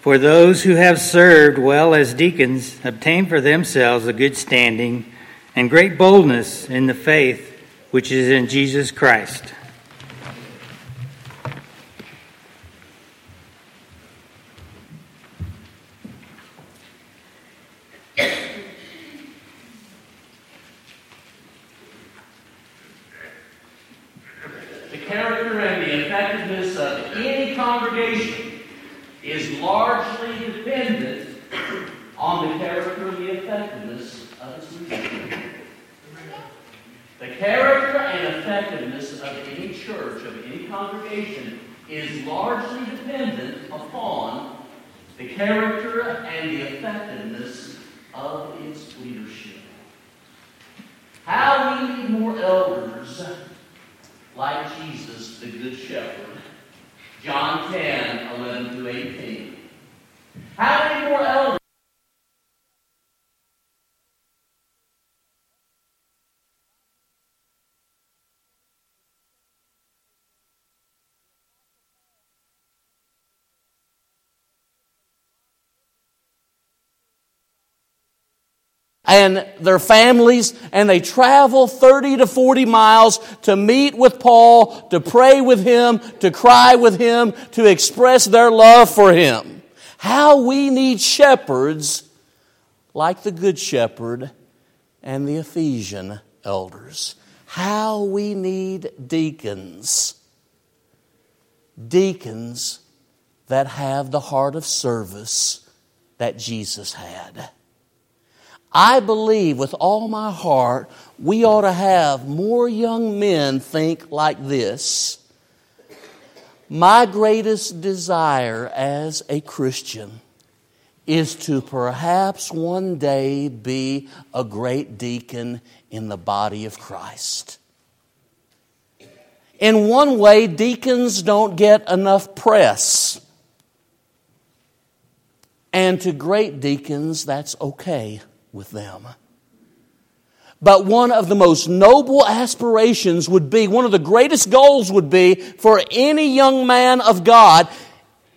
For those who have served well as deacons obtain for themselves a good standing and great boldness in the faith which is in Jesus Christ. The character and the effectiveness of any congregation is largely dependent on the character and the effectiveness of its leadership. The character and effectiveness of any church, of any congregation, is largely dependent upon the character and the effectiveness of its leadership. How we need more elders like Jesus, the Good Shepherd. John 10, 11 to 18. How many more elders? And their families, and they travel 30 to 40 miles to meet with Paul, to pray with him, to cry with him, to express their love for him. How we need shepherds like the Good Shepherd and the Ephesian elders. How we need deacons. Deacons that have the heart of service that Jesus had. I believe with all my heart we ought to have more young men think like this. My greatest desire as a Christian is to perhaps one day be a great deacon in the body of Christ. In one way, deacons don't get enough press. And to great deacons, that's okay with them. But one of the most noble aspirations would be, one of the greatest goals would be for any young man of God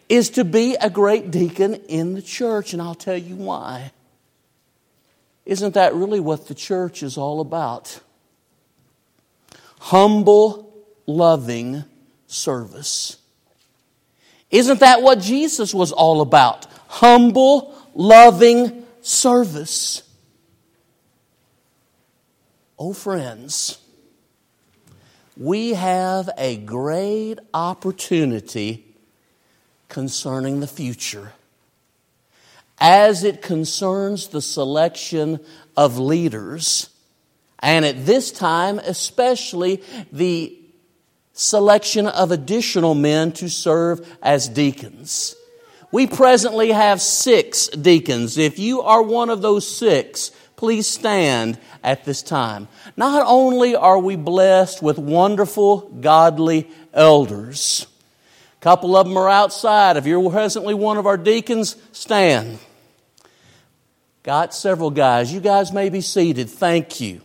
is to be a great deacon in the church. And I'll tell you why. Isn't that really what the church is all about? Humble, loving service. Isn't that what Jesus was all about? Humble, loving service. Oh, friends, we have a great opportunity concerning the future as it concerns the selection of leaders, and at this time, especially the selection of additional men to serve as deacons. We presently have six deacons. If you are one of those six, please stand at this time. Not only are we blessed with wonderful, godly elders, a couple of them are outside. If you're presently one of our deacons, stand. Got several guys. You guys may be seated. Thank you.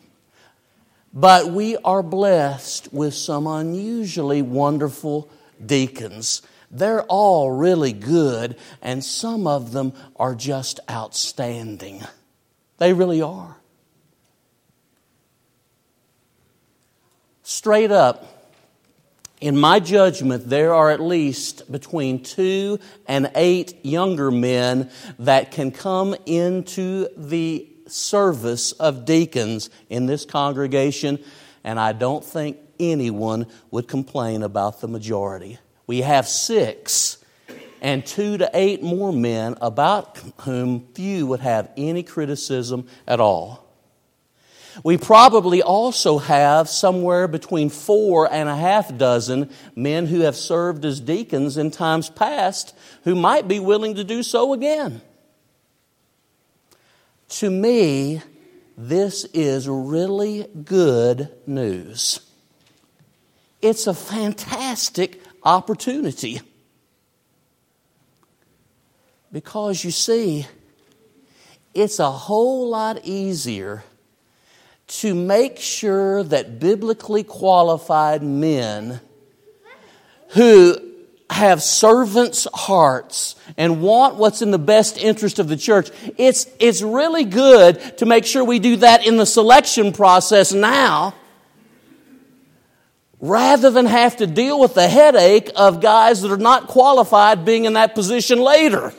But we are blessed with some unusually wonderful deacons. They're all really good, and some of them are just outstanding. They really are. Straight up, in my judgment, there are at least between two and eight younger men that can come into the service of deacons in this congregation, and I don't think anyone would complain about the majority. We have six and two to eight more men about whom few would have any criticism at all. We probably also have somewhere between four and a half dozen men who have served as deacons in times past who might be willing to do so again. To me, this is really good news. It's a fantastic opportunity. Because you see, it's a whole lot easier to make sure that biblically qualified men who have servants' hearts and want what's in the best interest of the church, it's, it's really good to make sure we do that in the selection process now rather than have to deal with the headache of guys that are not qualified being in that position later.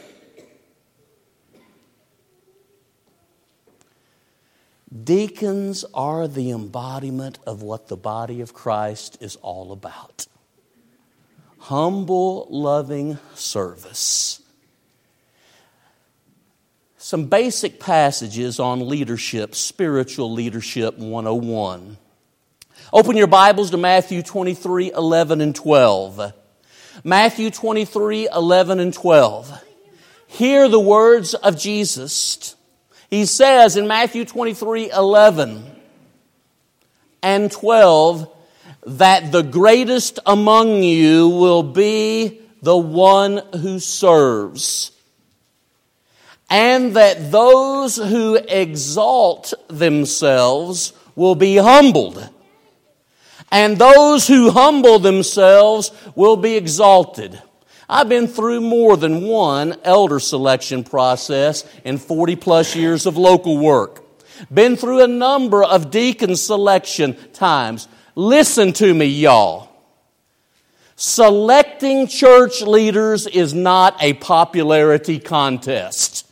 Deacons are the embodiment of what the body of Christ is all about humble, loving service. Some basic passages on leadership, spiritual leadership 101. Open your Bibles to Matthew 23 11 and 12. Matthew 23 11 and 12. Hear the words of Jesus. He says in Matthew 23 11 and 12 that the greatest among you will be the one who serves, and that those who exalt themselves will be humbled and those who humble themselves will be exalted. I've been through more than one elder selection process in 40 plus years of local work. Been through a number of deacon selection times. Listen to me, y'all. Selecting church leaders is not a popularity contest.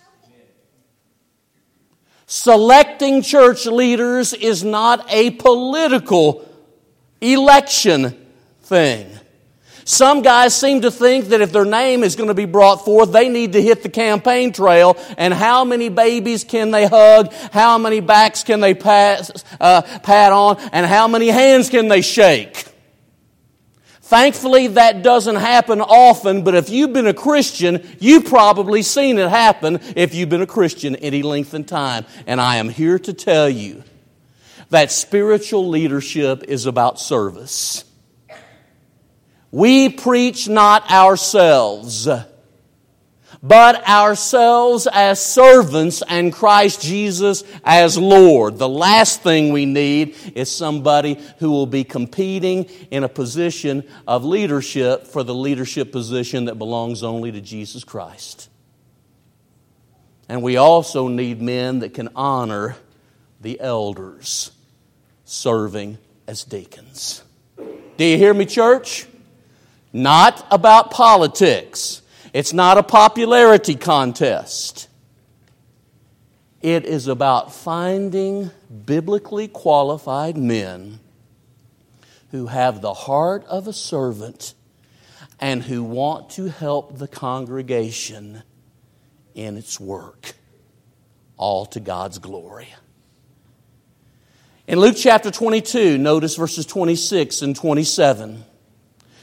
Selecting church leaders is not a political election thing. Some guys seem to think that if their name is going to be brought forth, they need to hit the campaign trail. And how many babies can they hug? How many backs can they pass, uh, pat on? And how many hands can they shake? Thankfully, that doesn't happen often, but if you've been a Christian, you've probably seen it happen if you've been a Christian any length of time. And I am here to tell you that spiritual leadership is about service. We preach not ourselves, but ourselves as servants and Christ Jesus as Lord. The last thing we need is somebody who will be competing in a position of leadership for the leadership position that belongs only to Jesus Christ. And we also need men that can honor the elders serving as deacons. Do you hear me, church? Not about politics. It's not a popularity contest. It is about finding biblically qualified men who have the heart of a servant and who want to help the congregation in its work, all to God's glory. In Luke chapter 22, notice verses 26 and 27.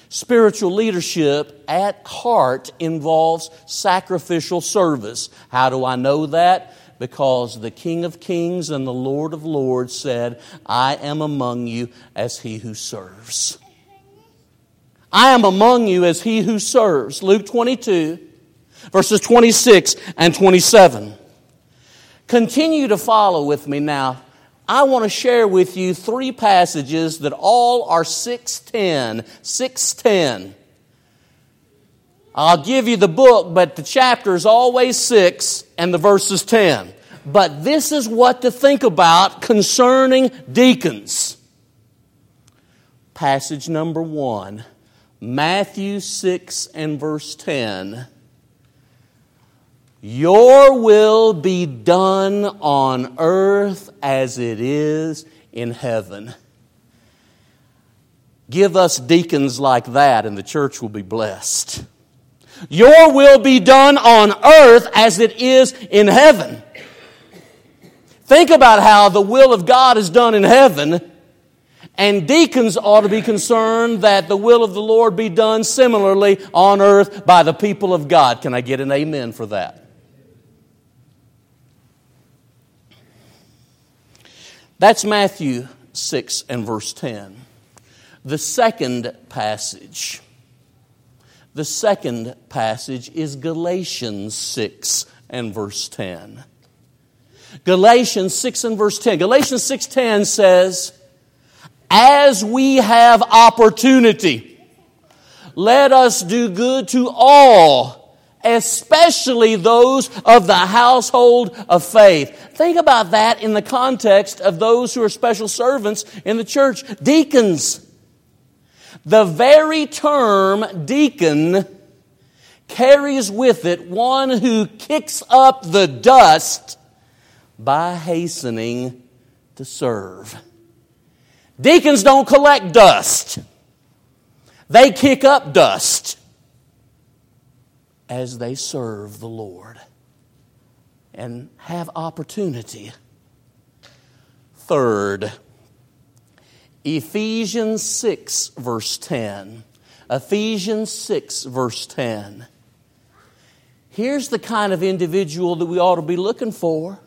Spiritual leadership at heart involves sacrificial service. How do I know that? Because the King of Kings and the Lord of Lords said, I am among you as he who serves. I am among you as he who serves. Luke 22, verses 26 and 27. Continue to follow with me now I want to share with you three passages that all are 610. 610. I'll give you the book, but the chapter is always 6 and the verse is 10. But this is what to think about concerning deacons. Passage number 1, Matthew 6 and verse 10. Your will be done on earth as it is in heaven. Give us deacons like that, and the church will be blessed. Your will be done on earth as it is in heaven. Think about how the will of God is done in heaven, and deacons ought to be concerned that the will of the Lord be done similarly on earth by the people of God. Can I get an amen for that? That's Matthew 6 and verse 10. The second passage, the second passage is Galatians 6 and verse 10. Galatians 6 and verse 10. Galatians 6:10 says, "As we have opportunity, let us do good to all, especially those of the household of faith. Think about that in the context of those who are special servants in the church. Deacons. The very term deacon carries with it one who kicks up the dust by hastening to serve. Deacons don't collect dust, they kick up dust as they serve the Lord and have opportunity. Third, Ephesians 6, verse 10. Ephesians 6, verse 10. Here's the kind of individual that we ought to be looking for.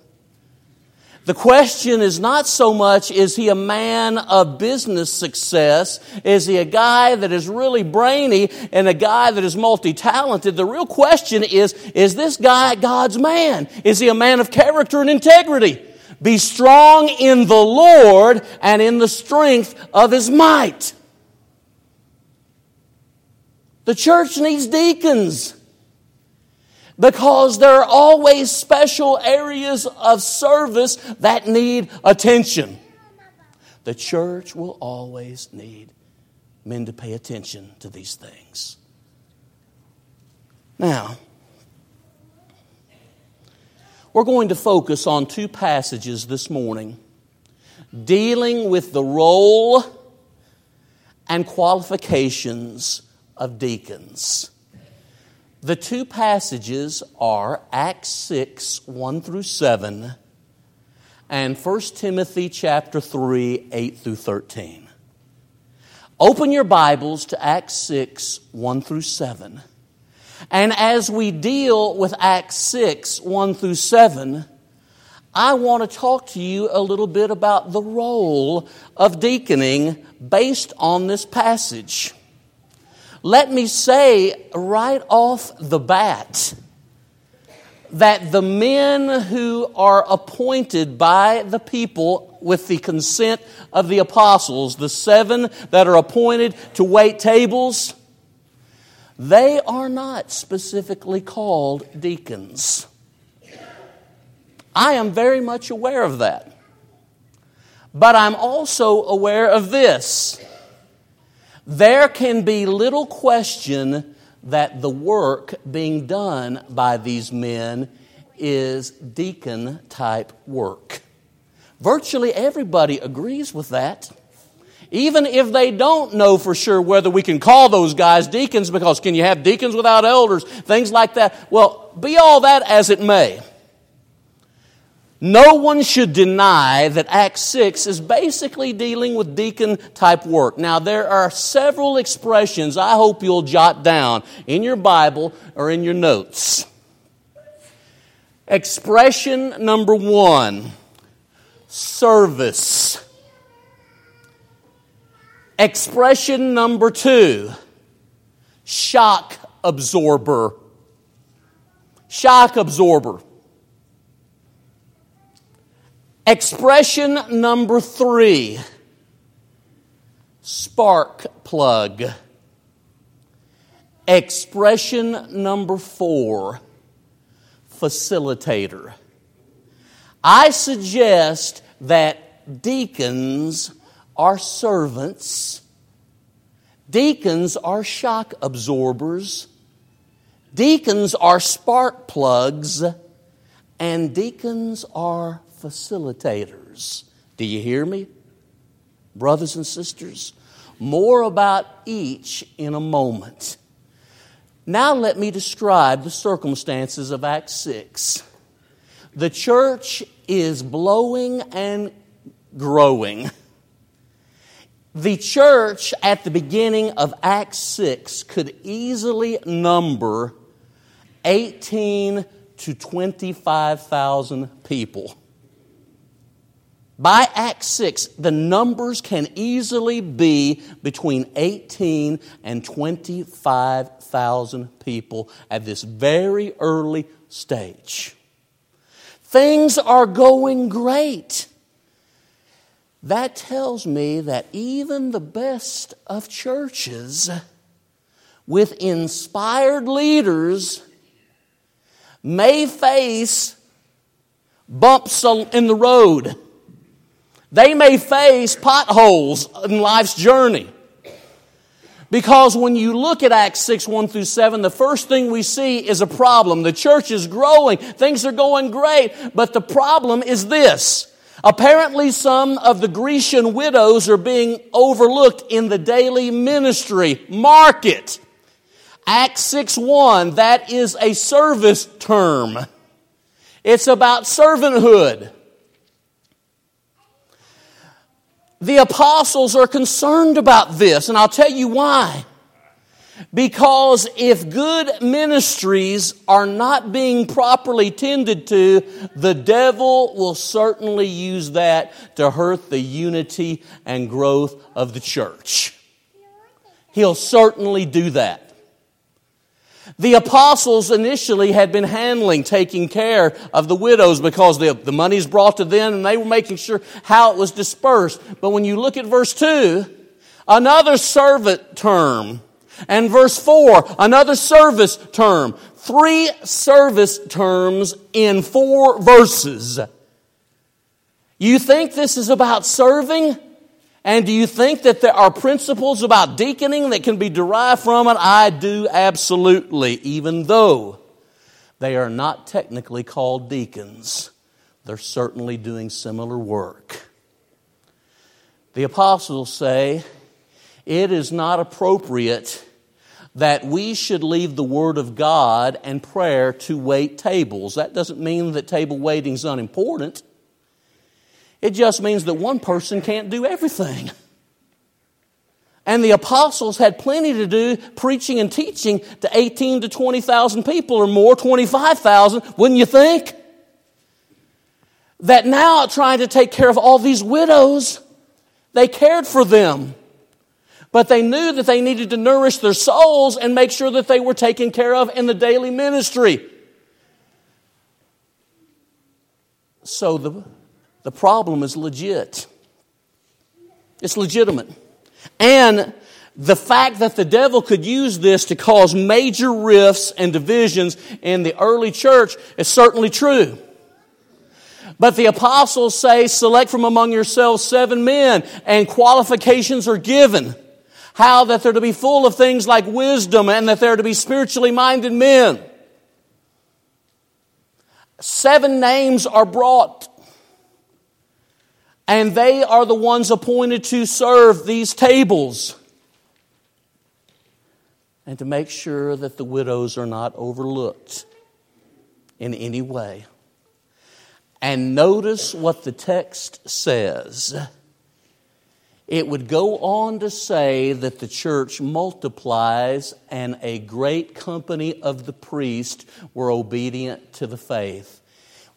The question is not so much is he a man of business success? Is he a guy that is really brainy and a guy that is multi talented? The real question is is this guy God's man? Is he a man of character and integrity? Be strong in the Lord and in the strength of his might. The church needs deacons because there are always special areas of service that need attention. The church will always need men to pay attention to these things. Now, we're going to focus on two passages this morning dealing with the role and qualifications of deacons. The two passages are Acts 6, 1 through 7, and 1 Timothy chapter 3, 8 through 13. Open your Bibles to Acts 6, 1 through 7. And as we deal with Acts 6, 1 through 7, I want to talk to you a little bit about the role of deaconing based on this passage. Let me say right off the bat that the men who are appointed by the people with the consent of the apostles, the seven that are appointed to wait tables, they are not specifically called deacons. I am very much aware of that. But I'm also aware of this there can be little question that the work being done by these men is deacon type work. Virtually everybody agrees with that. Even if they don't know for sure whether we can call those guys deacons, because can you have deacons without elders? Things like that. Well, be all that as it may. No one should deny that Acts 6 is basically dealing with deacon type work. Now, there are several expressions I hope you'll jot down in your Bible or in your notes. Expression number one service. Expression number two shock absorber. Shock absorber. Expression number three. Spark plug. Expression number four. Facilitator. I suggest that deacons are servants, deacons are shock absorbers, deacons are spark plugs, and deacons are facilitators. Do you hear me? Brothers and sisters, more about each in a moment. Now, let me describe the circumstances of Acts 6. The church is blowing and growing. The church at the beginning of Acts 6 could easily number 18 to 25,000 people. By Acts 6, the numbers can easily be between 18 and 25,000 people at this very early stage. Things are going great. That tells me that even the best of churches with inspired leaders may face bumps in the road. They may face potholes in life's journey. Because when you look at Acts 6, 1 through 7, the first thing we see is a problem. The church is growing. Things are going great. But the problem is this. Apparently, some of the Grecian widows are being overlooked in the daily ministry market. Acts 6 1, that is a service term. It's about servanthood. The apostles are concerned about this, and I'll tell you why. Because if good ministries are not being properly tended to, the devil will certainly use that to hurt the unity and growth of the church. He'll certainly do that. The apostles initially had been handling, taking care of the widows because the, the money's brought to them and they were making sure how it was dispersed. But when you look at verse 2, another servant term, and verse 4, another service term. Three service terms in four verses. You think this is about serving? And do you think that there are principles about deaconing that can be derived from it? I do absolutely, even though they are not technically called deacons. They're certainly doing similar work. The apostles say it is not appropriate that we should leave the Word of God and prayer to wait tables. That doesn't mean that table waiting is unimportant. It just means that one person can't do everything. And the apostles had plenty to do preaching and teaching to 18 to 20,000 people or more, 25,000, wouldn't you think? That now trying to take care of all these widows, they cared for them. But they knew that they needed to nourish their souls and make sure that they were taken care of in the daily ministry. So the the problem is legit. It's legitimate. And the fact that the devil could use this to cause major rifts and divisions in the early church is certainly true. But the apostles say, select from among yourselves seven men, and qualifications are given. How that they're to be full of things like wisdom and that they're to be spiritually minded men. Seven names are brought and they are the ones appointed to serve these tables and to make sure that the widows are not overlooked in any way. And notice what the text says. It would go on to say that the church multiplies and a great company of the priests were obedient to the faith.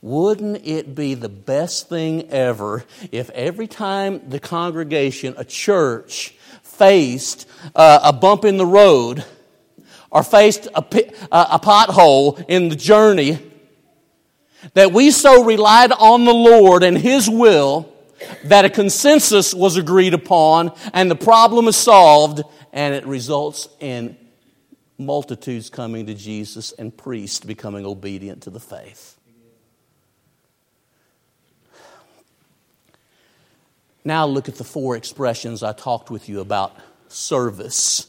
Wouldn't it be the best thing ever if every time the congregation, a church, faced uh, a bump in the road or faced a, a pothole in the journey, that we so relied on the Lord and His will that a consensus was agreed upon and the problem is solved and it results in multitudes coming to Jesus and priests becoming obedient to the faith. Now look at the four expressions I talked with you about service.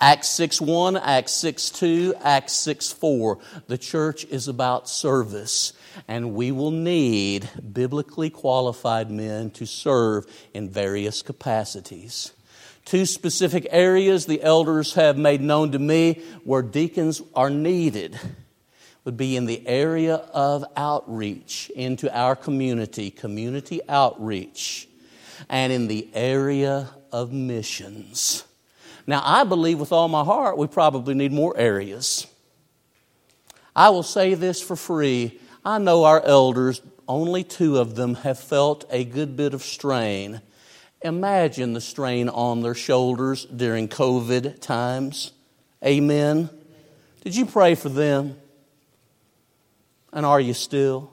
Acts 6 1, Acts 6 2, Acts 6 4. The church is about service, and we will need biblically qualified men to serve in various capacities. Two specific areas the elders have made known to me where deacons are needed would be in the area of outreach into our community, community outreach and in the area of missions. Now, I believe with all my heart we probably need more areas. I will say this for free. I know our elders, only two of them, have felt a good bit of strain. Imagine the strain on their shoulders during COVID times. Amen. Did you pray for them? And are you still?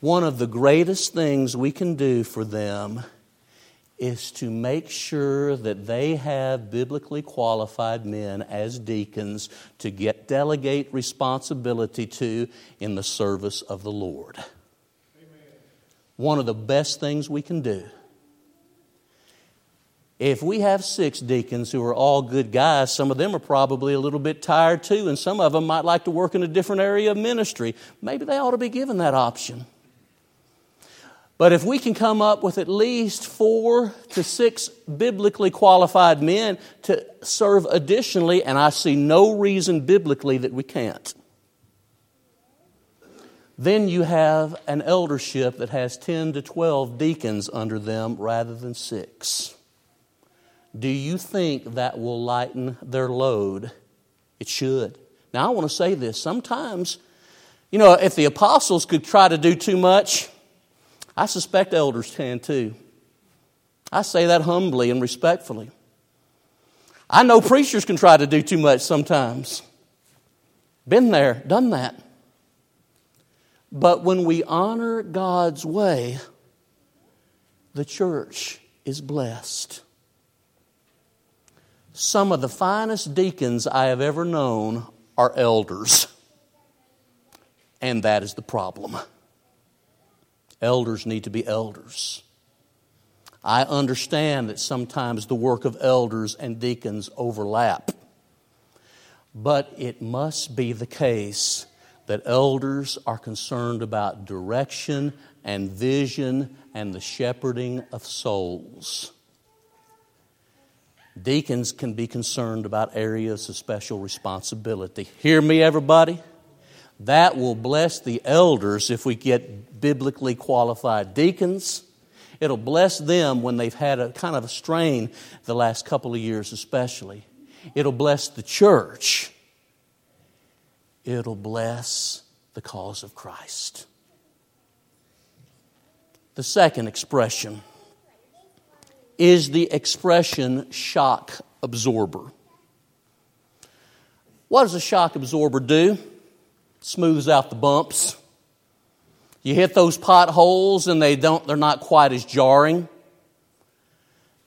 One of the greatest things we can do for them is to make sure that they have biblically qualified men as deacons to get delegate responsibility to in the service of the Lord. Amen. One of the best things we can do. If we have six deacons who are all good guys, some of them are probably a little bit tired too, and some of them might like to work in a different area of ministry. Maybe they ought to be given that option. But if we can come up with at least four to six biblically qualified men to serve additionally, and I see no reason biblically that we can't, then you have an eldership that has 10 to 12 deacons under them rather than six. Do you think that will lighten their load? It should. Now, I want to say this. Sometimes, you know, if the apostles could try to do too much, I suspect elders can too. I say that humbly and respectfully. I know preachers can try to do too much sometimes. Been there, done that. But when we honor God's way, the church is blessed. Some of the finest deacons I have ever known are elders. And that is the problem. Elders need to be elders. I understand that sometimes the work of elders and deacons overlap. But it must be the case that elders are concerned about direction and vision and the shepherding of souls. Deacons can be concerned about areas of special responsibility. Hear me, everybody? That will bless the elders if we get biblically qualified deacons. It'll bless them when they've had a kind of a strain the last couple of years, especially. It'll bless the church. It'll bless the cause of Christ. The second expression is the expression shock absorber. What does a shock absorber do? Smooths out the bumps. You hit those potholes and they don't they're not quite as jarring.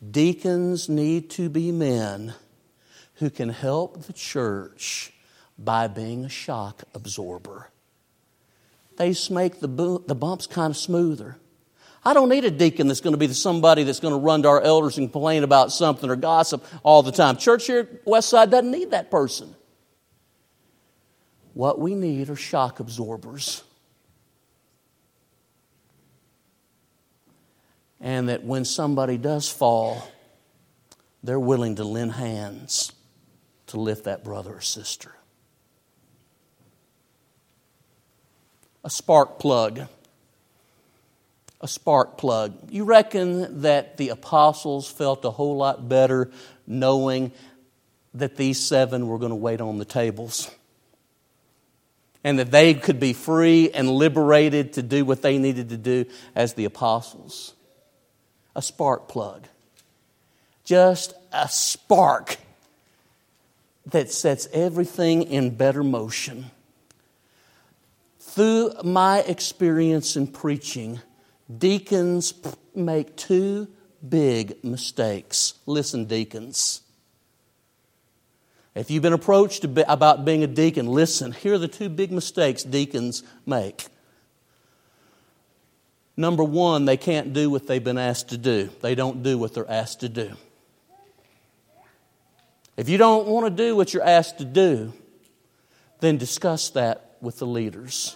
Deacons need to be men who can help the church by being a shock absorber. They make the, the bumps kind of smoother. I don't need a deacon that's going to be somebody that's going to run to our elders and complain about something or gossip all the time. Church here at Westside doesn't need that person. What we need are shock absorbers. And that when somebody does fall, they're willing to lend hands to lift that brother or sister. A spark plug a spark plug. You reckon that the apostles felt a whole lot better knowing that these seven were going to wait on the tables? And that they could be free and liberated to do what they needed to do as the apostles. A spark plug. Just a spark that sets everything in better motion. Through my experience in preaching, Deacons make two big mistakes. Listen, deacons. If you've been approached about being a deacon, listen. Here are the two big mistakes deacons make. Number one, they can't do what they've been asked to do, they don't do what they're asked to do. If you don't want to do what you're asked to do, then discuss that with the leaders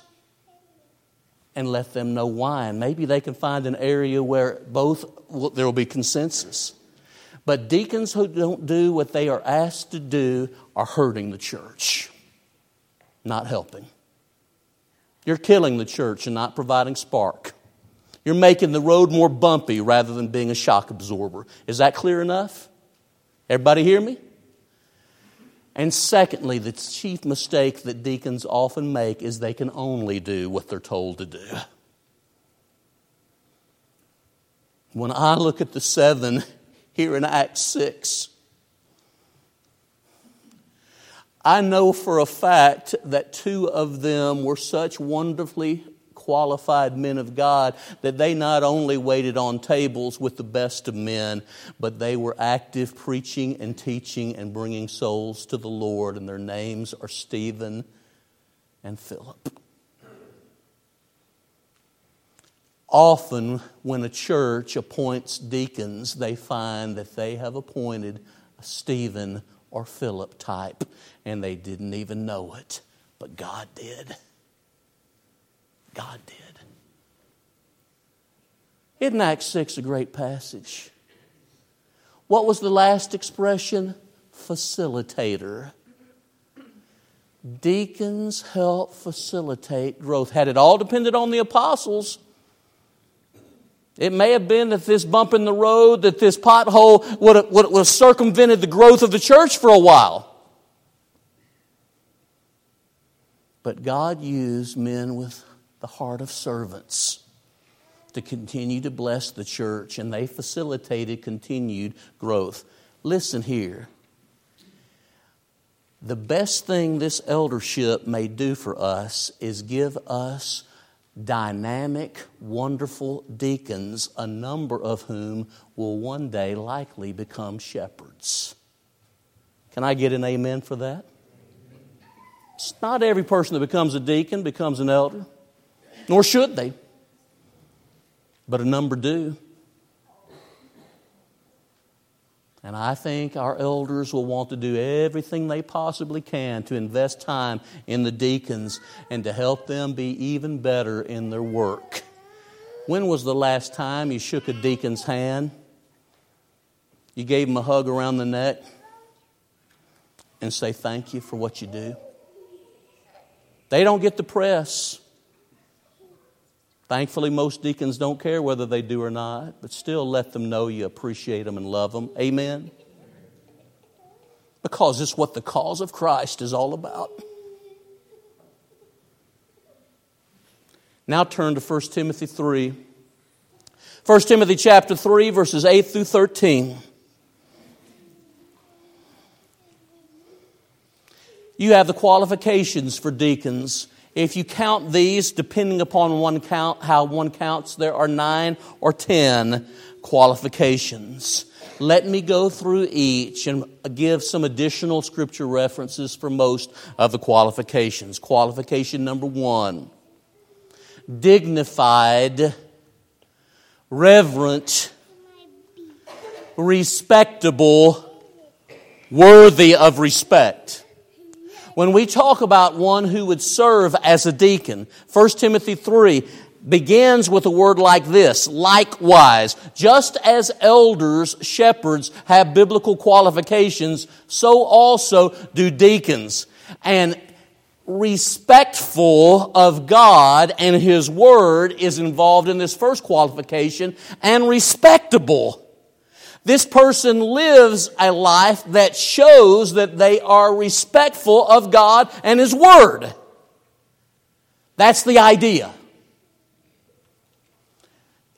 and let them know why. And maybe they can find an area where both there will be consensus. But deacons who don't do what they are asked to do are hurting the church, not helping. You're killing the church and not providing spark. You're making the road more bumpy rather than being a shock absorber. Is that clear enough? Everybody hear me? And secondly, the chief mistake that deacons often make is they can only do what they're told to do. When I look at the seven here in Acts 6, I know for a fact that two of them were such wonderfully qualified men of God that they not only waited on tables with the best of men, but they were active preaching and teaching and bringing souls to the Lord, and their names are Stephen and Philip. Often, when a church appoints deacons, they find that they have appointed a Stephen or Philip type, and they didn't even know it, but God did. God did. Isn't Acts 6 a great passage? What was the last expression? Facilitator. Deacons help facilitate growth. Had it all depended on the apostles, it may have been that this bump in the road, that this pothole would have, would have circumvented the growth of the church for a while. But God used men with the heart of servants to continue to bless the church, and they facilitated continued growth. Listen here. The best thing this eldership may do for us is give us dynamic, wonderful deacons, a number of whom will one day likely become shepherds. Can I get an amen for that? It's not every person that becomes a deacon becomes an elder, nor should they, but a number do. And I think our elders will want to do everything they possibly can to invest time in the deacons and to help them be even better in their work. When was the last time you shook a deacon's hand? You gave him a hug around the neck and say thank you for what you do? They don't get the press. Thankfully, most deacons don't care whether they do or not, but still let them know you appreciate them and love them. Amen? Because it's what the cause of Christ is all about. Now turn to 1 Timothy 3. 1 Timothy chapter 3, verses 8 through 13. You have the qualifications for deacons if you count these, depending upon one count, how one counts, there are nine or ten qualifications. Let me go through each and give some additional scripture references for most of the qualifications. Qualification number one dignified, reverent, respectable, worthy of respect. When we talk about one who would serve as a deacon, 1 Timothy 3 begins with a word like this likewise. Just as elders shepherds have biblical qualifications so also do deacons. And respectful of God and his word is involved in this first qualification and respectable this person lives a life that shows that they are respectful of God and His Word. That's the idea.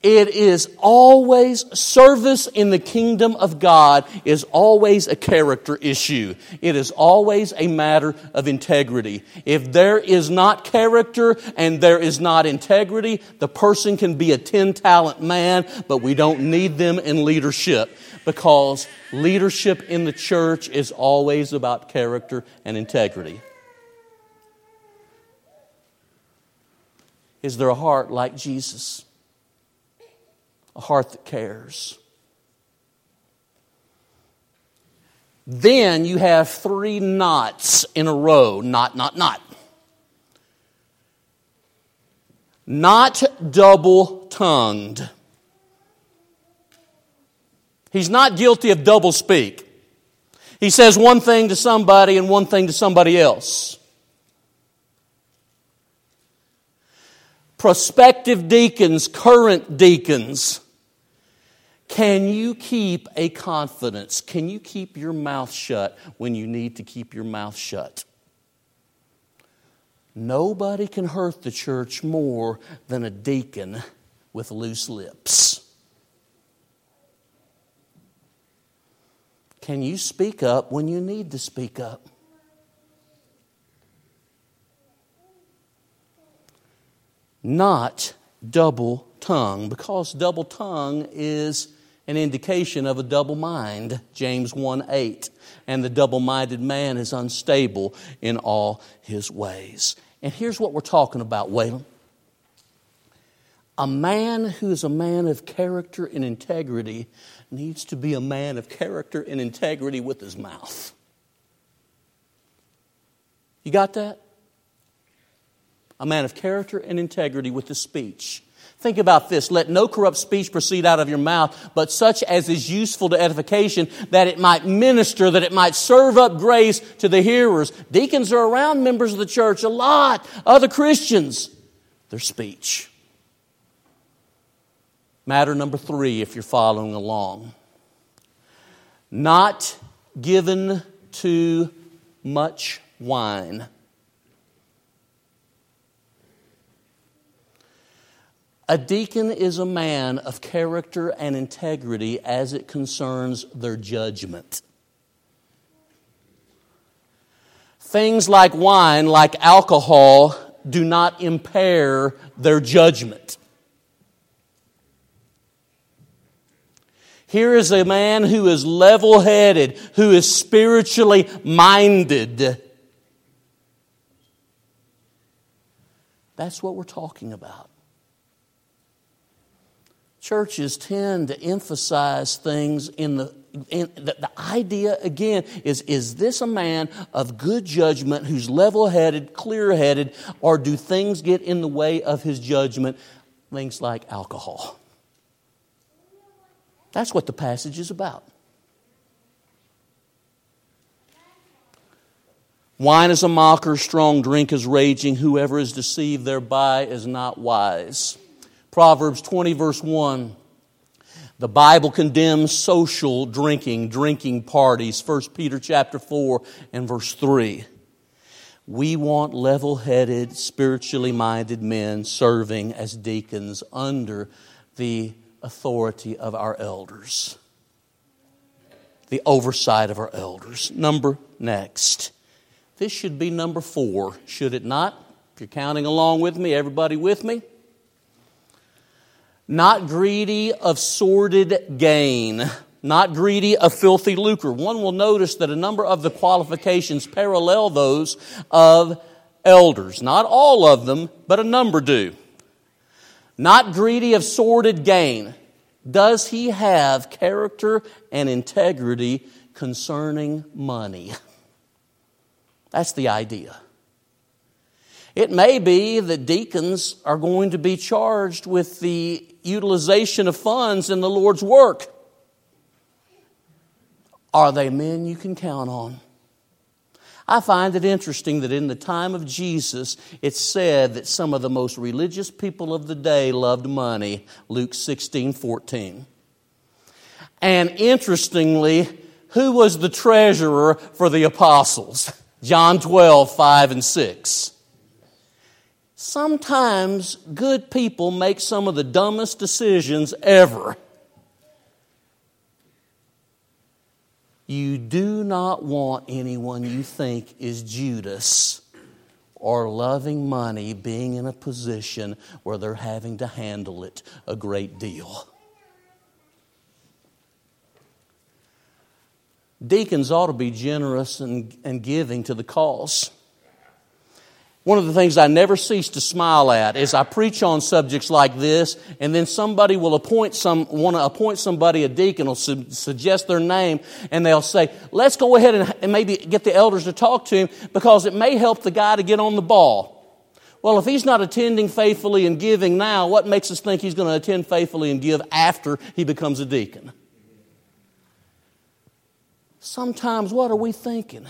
It is always, service in the kingdom of God is always a character issue. It is always a matter of integrity. If there is not character and there is not integrity, the person can be a 10 talent man, but we don't need them in leadership because leadership in the church is always about character and integrity. Is there a heart like Jesus? A heart that cares. Then you have three knots in a row. Not, not, not. Not double tongued. He's not guilty of double speak. He says one thing to somebody and one thing to somebody else. Prospective deacons, current deacons, can you keep a confidence? Can you keep your mouth shut when you need to keep your mouth shut? Nobody can hurt the church more than a deacon with loose lips. Can you speak up when you need to speak up? not double tongue, because double tongue is an indication of a double mind, James 1 8. And the double minded man is unstable in all his ways. And here's what we're talking about, Waylon. A man who is a man of character and integrity needs to be a man of character and integrity with his mouth. You got that? A man of character and integrity with his speech. Think about this. Let no corrupt speech proceed out of your mouth, but such as is useful to edification, that it might minister, that it might serve up grace to the hearers. Deacons are around members of the church a lot, other Christians. Their speech. Matter number three, if you're following along. Not given to much wine. A deacon is a man of character and integrity as it concerns their judgment. Things like wine, like alcohol, do not impair their judgment. Here is a man who is level headed, who is spiritually minded. That's what we're talking about. Churches tend to emphasize things in the the, the, idea again is is this a man of good judgment who's level headed, clear headed, or do things get in the way of his judgment? Things like alcohol. That's what the passage is about. Wine is a mocker, strong drink is raging. Whoever is deceived thereby is not wise. Proverbs 20, verse 1. The Bible condemns social drinking, drinking parties. 1 Peter chapter 4 and verse 3. We want level headed, spiritually minded men serving as deacons under the authority of our elders, the oversight of our elders. Number next. This should be number four, should it not? If you're counting along with me, everybody with me? Not greedy of sordid gain, not greedy of filthy lucre. One will notice that a number of the qualifications parallel those of elders. Not all of them, but a number do not greedy of sordid gain. Does he have character and integrity concerning money? That's the idea. It may be that deacons are going to be charged with the utilization of funds in the Lord's work. Are they men you can count on? I find it interesting that in the time of Jesus, it's said that some of the most religious people of the day loved money. Luke 16 14. And interestingly, who was the treasurer for the apostles? John 12 5 and 6. Sometimes good people make some of the dumbest decisions ever. You do not want anyone you think is Judas or loving money being in a position where they're having to handle it a great deal. Deacons ought to be generous and, and giving to the cause. One of the things I never cease to smile at is I preach on subjects like this, and then somebody will appoint some, want to appoint somebody a deacon, will su- suggest their name, and they'll say, let's go ahead and, and maybe get the elders to talk to him because it may help the guy to get on the ball. Well, if he's not attending faithfully and giving now, what makes us think he's going to attend faithfully and give after he becomes a deacon? Sometimes, what are we thinking?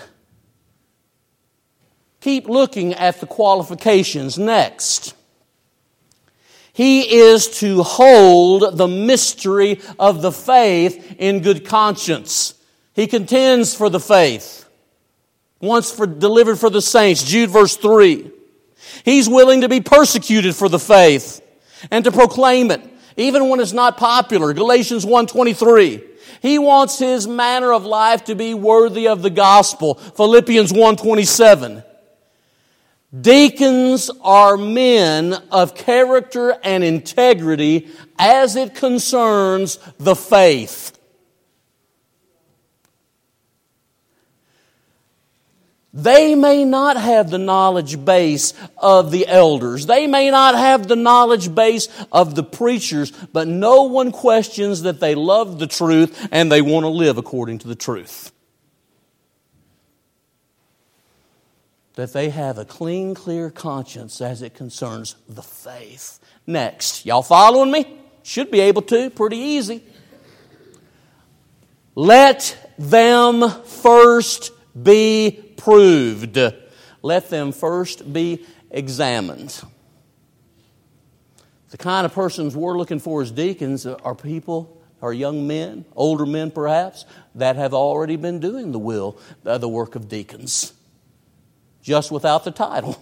Keep looking at the qualifications next. He is to hold the mystery of the faith in good conscience. He contends for the faith. Once for delivered for the saints, Jude verse 3. He's willing to be persecuted for the faith and to proclaim it, even when it's not popular. Galatians 1.23. He wants his manner of life to be worthy of the gospel. Philippians 1.27. Deacons are men of character and integrity as it concerns the faith. They may not have the knowledge base of the elders. They may not have the knowledge base of the preachers, but no one questions that they love the truth and they want to live according to the truth. That they have a clean, clear conscience as it concerns the faith. Next, y'all following me? Should be able to, pretty easy. Let them first be proved. Let them first be examined. The kind of persons we're looking for as deacons are people, are young men, older men perhaps, that have already been doing the will, the work of deacons, just without the title.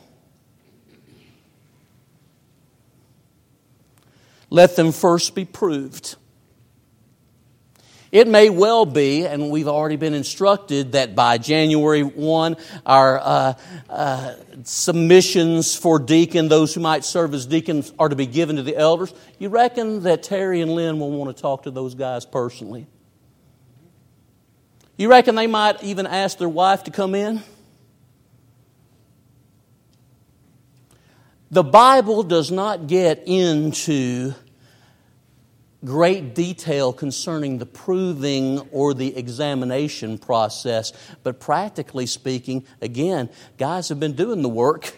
Let them first be proved. It may well be, and we've already been instructed, that by January 1, our uh, uh, submissions for deacon, those who might serve as deacons, are to be given to the elders. You reckon that Terry and Lynn will want to talk to those guys personally? You reckon they might even ask their wife to come in? The Bible does not get into great detail concerning the proving or the examination process. But practically speaking, again, guys have been doing the work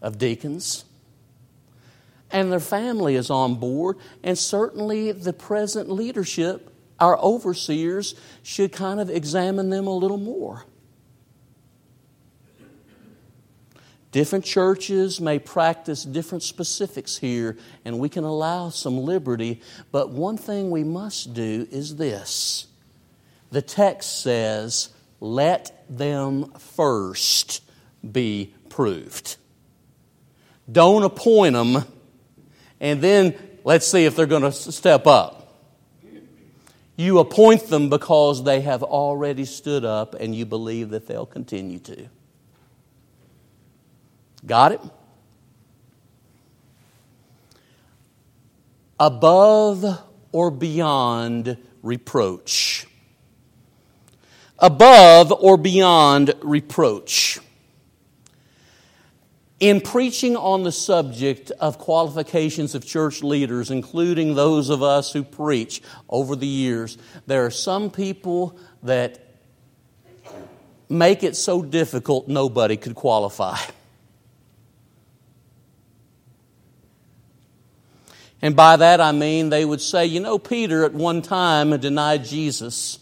of deacons. And their family is on board, and certainly the present leadership, our overseers, should kind of examine them a little more. Different churches may practice different specifics here, and we can allow some liberty. But one thing we must do is this the text says, let them first be proved. Don't appoint them, and then let's see if they're going to step up. You appoint them because they have already stood up and you believe that they'll continue to. Got it? Above or beyond reproach. Above or beyond reproach. In preaching on the subject of qualifications of church leaders, including those of us who preach over the years, there are some people that make it so difficult nobody could qualify. And by that I mean they would say, you know, Peter at one time denied Jesus.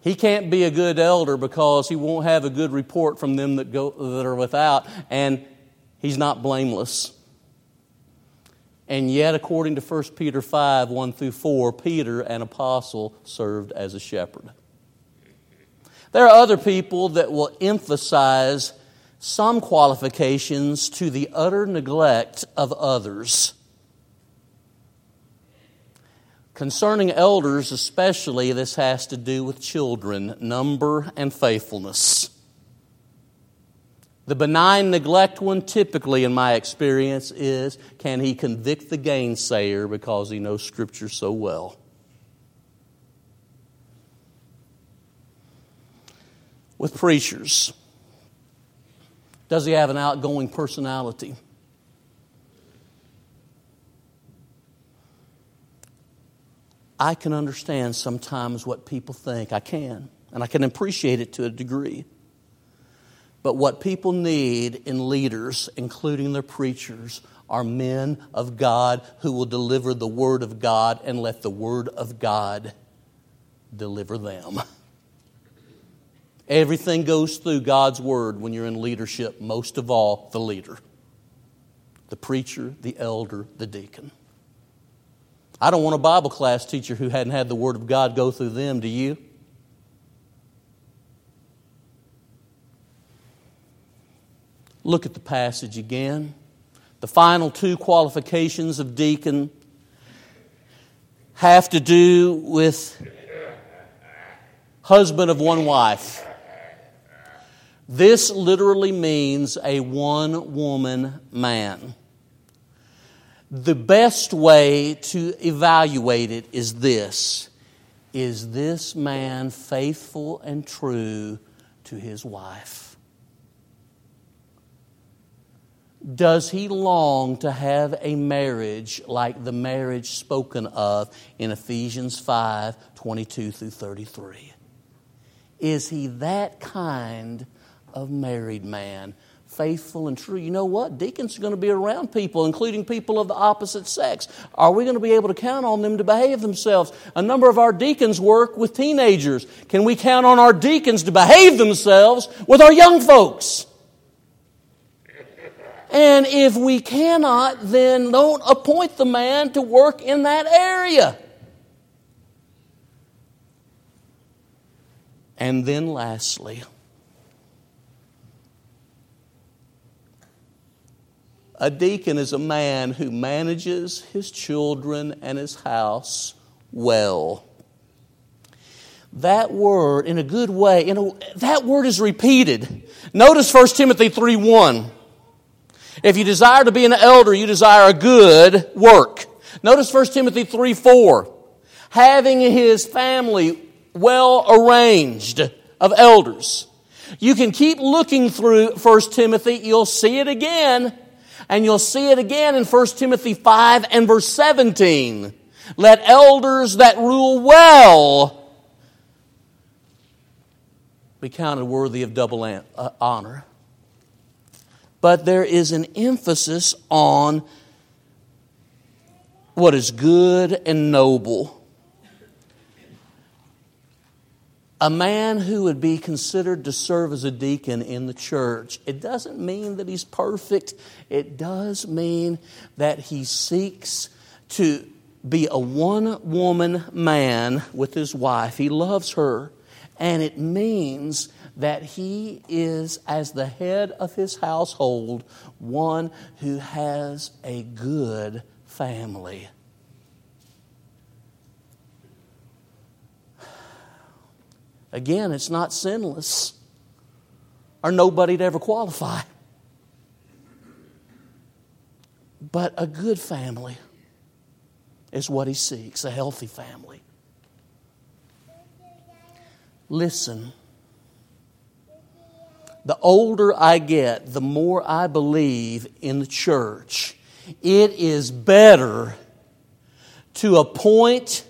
He can't be a good elder because he won't have a good report from them that, go, that are without, and he's not blameless. And yet, according to 1 Peter 5 1 through 4, Peter, an apostle, served as a shepherd. There are other people that will emphasize some qualifications to the utter neglect of others. Concerning elders, especially, this has to do with children, number, and faithfulness. The benign neglect one, typically in my experience, is can he convict the gainsayer because he knows Scripture so well? With preachers, does he have an outgoing personality? I can understand sometimes what people think. I can. And I can appreciate it to a degree. But what people need in leaders, including their preachers, are men of God who will deliver the Word of God and let the Word of God deliver them. Everything goes through God's Word when you're in leadership, most of all, the leader the preacher, the elder, the deacon. I don't want a Bible class teacher who hadn't had the Word of God go through them, do you? Look at the passage again. The final two qualifications of deacon have to do with husband of one wife. This literally means a one woman man. The best way to evaluate it is this Is this man faithful and true to his wife? Does he long to have a marriage like the marriage spoken of in Ephesians 5 22 through 33? Is he that kind of married man? Faithful and true. You know what? Deacons are going to be around people, including people of the opposite sex. Are we going to be able to count on them to behave themselves? A number of our deacons work with teenagers. Can we count on our deacons to behave themselves with our young folks? And if we cannot, then don't appoint the man to work in that area. And then lastly, a deacon is a man who manages his children and his house well. That word, in a good way, in a, that word is repeated. Notice 1 Timothy 3 1. If you desire to be an elder, you desire a good work. Notice 1 Timothy 3 4. Having his family well arranged of elders. You can keep looking through 1 Timothy, you'll see it again, and you'll see it again in 1 Timothy 5 and verse 17. Let elders that rule well be counted worthy of double uh, honor but there is an emphasis on what is good and noble. A man who would be considered to serve as a deacon in the church, it doesn't mean that he's perfect. It does mean that he seeks to be a one woman man with his wife. He loves her. And it means that he is, as the head of his household, one who has a good family. Again, it's not sinless, or nobody'd ever qualify. But a good family is what he seeks, a healthy family. Listen the older I get, the more I believe in the church. It is better to appoint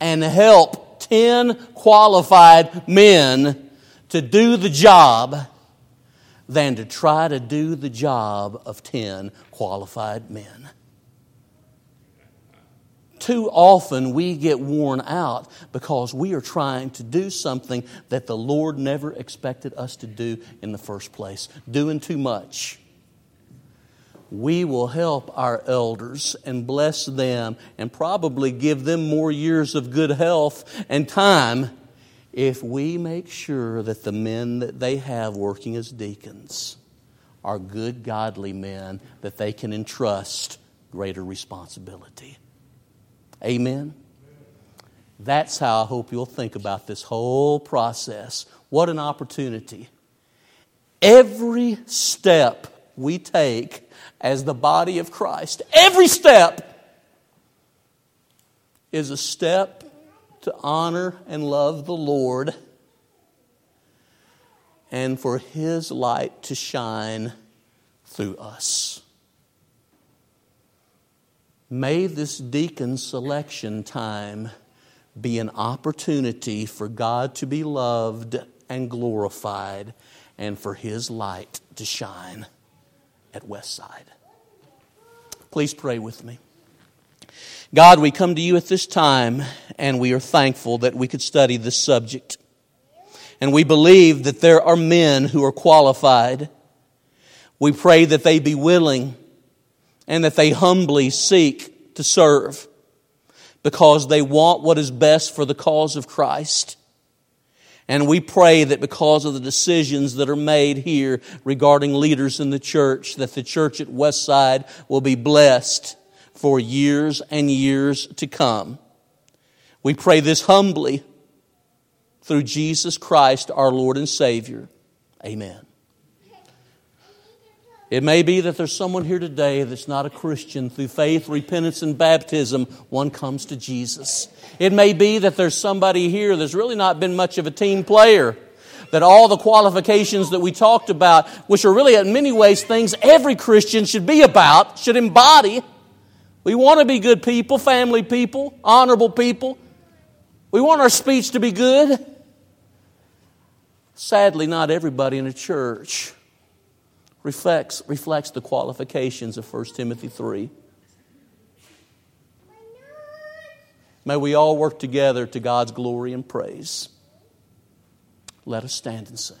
and help 10 qualified men to do the job than to try to do the job of 10 qualified men. Too often we get worn out because we are trying to do something that the Lord never expected us to do in the first place, doing too much. We will help our elders and bless them and probably give them more years of good health and time if we make sure that the men that they have working as deacons are good, godly men that they can entrust greater responsibility. Amen? That's how I hope you'll think about this whole process. What an opportunity. Every step we take as the body of Christ, every step is a step to honor and love the Lord and for His light to shine through us. May this deacon selection time be an opportunity for God to be loved and glorified and for His light to shine at Westside. Please pray with me. God, we come to you at this time and we are thankful that we could study this subject. And we believe that there are men who are qualified. We pray that they be willing and that they humbly seek to serve because they want what is best for the cause of Christ. And we pray that because of the decisions that are made here regarding leaders in the church, that the church at Westside will be blessed for years and years to come. We pray this humbly through Jesus Christ, our Lord and Savior. Amen. It may be that there's someone here today that's not a Christian. Through faith, repentance, and baptism, one comes to Jesus. It may be that there's somebody here that's really not been much of a team player. That all the qualifications that we talked about, which are really in many ways things every Christian should be about, should embody. We want to be good people, family people, honorable people. We want our speech to be good. Sadly, not everybody in a church reflects, reflects the qualifications of 1 Timothy 3. May we all work together to God's glory and praise. Let us stand and sing.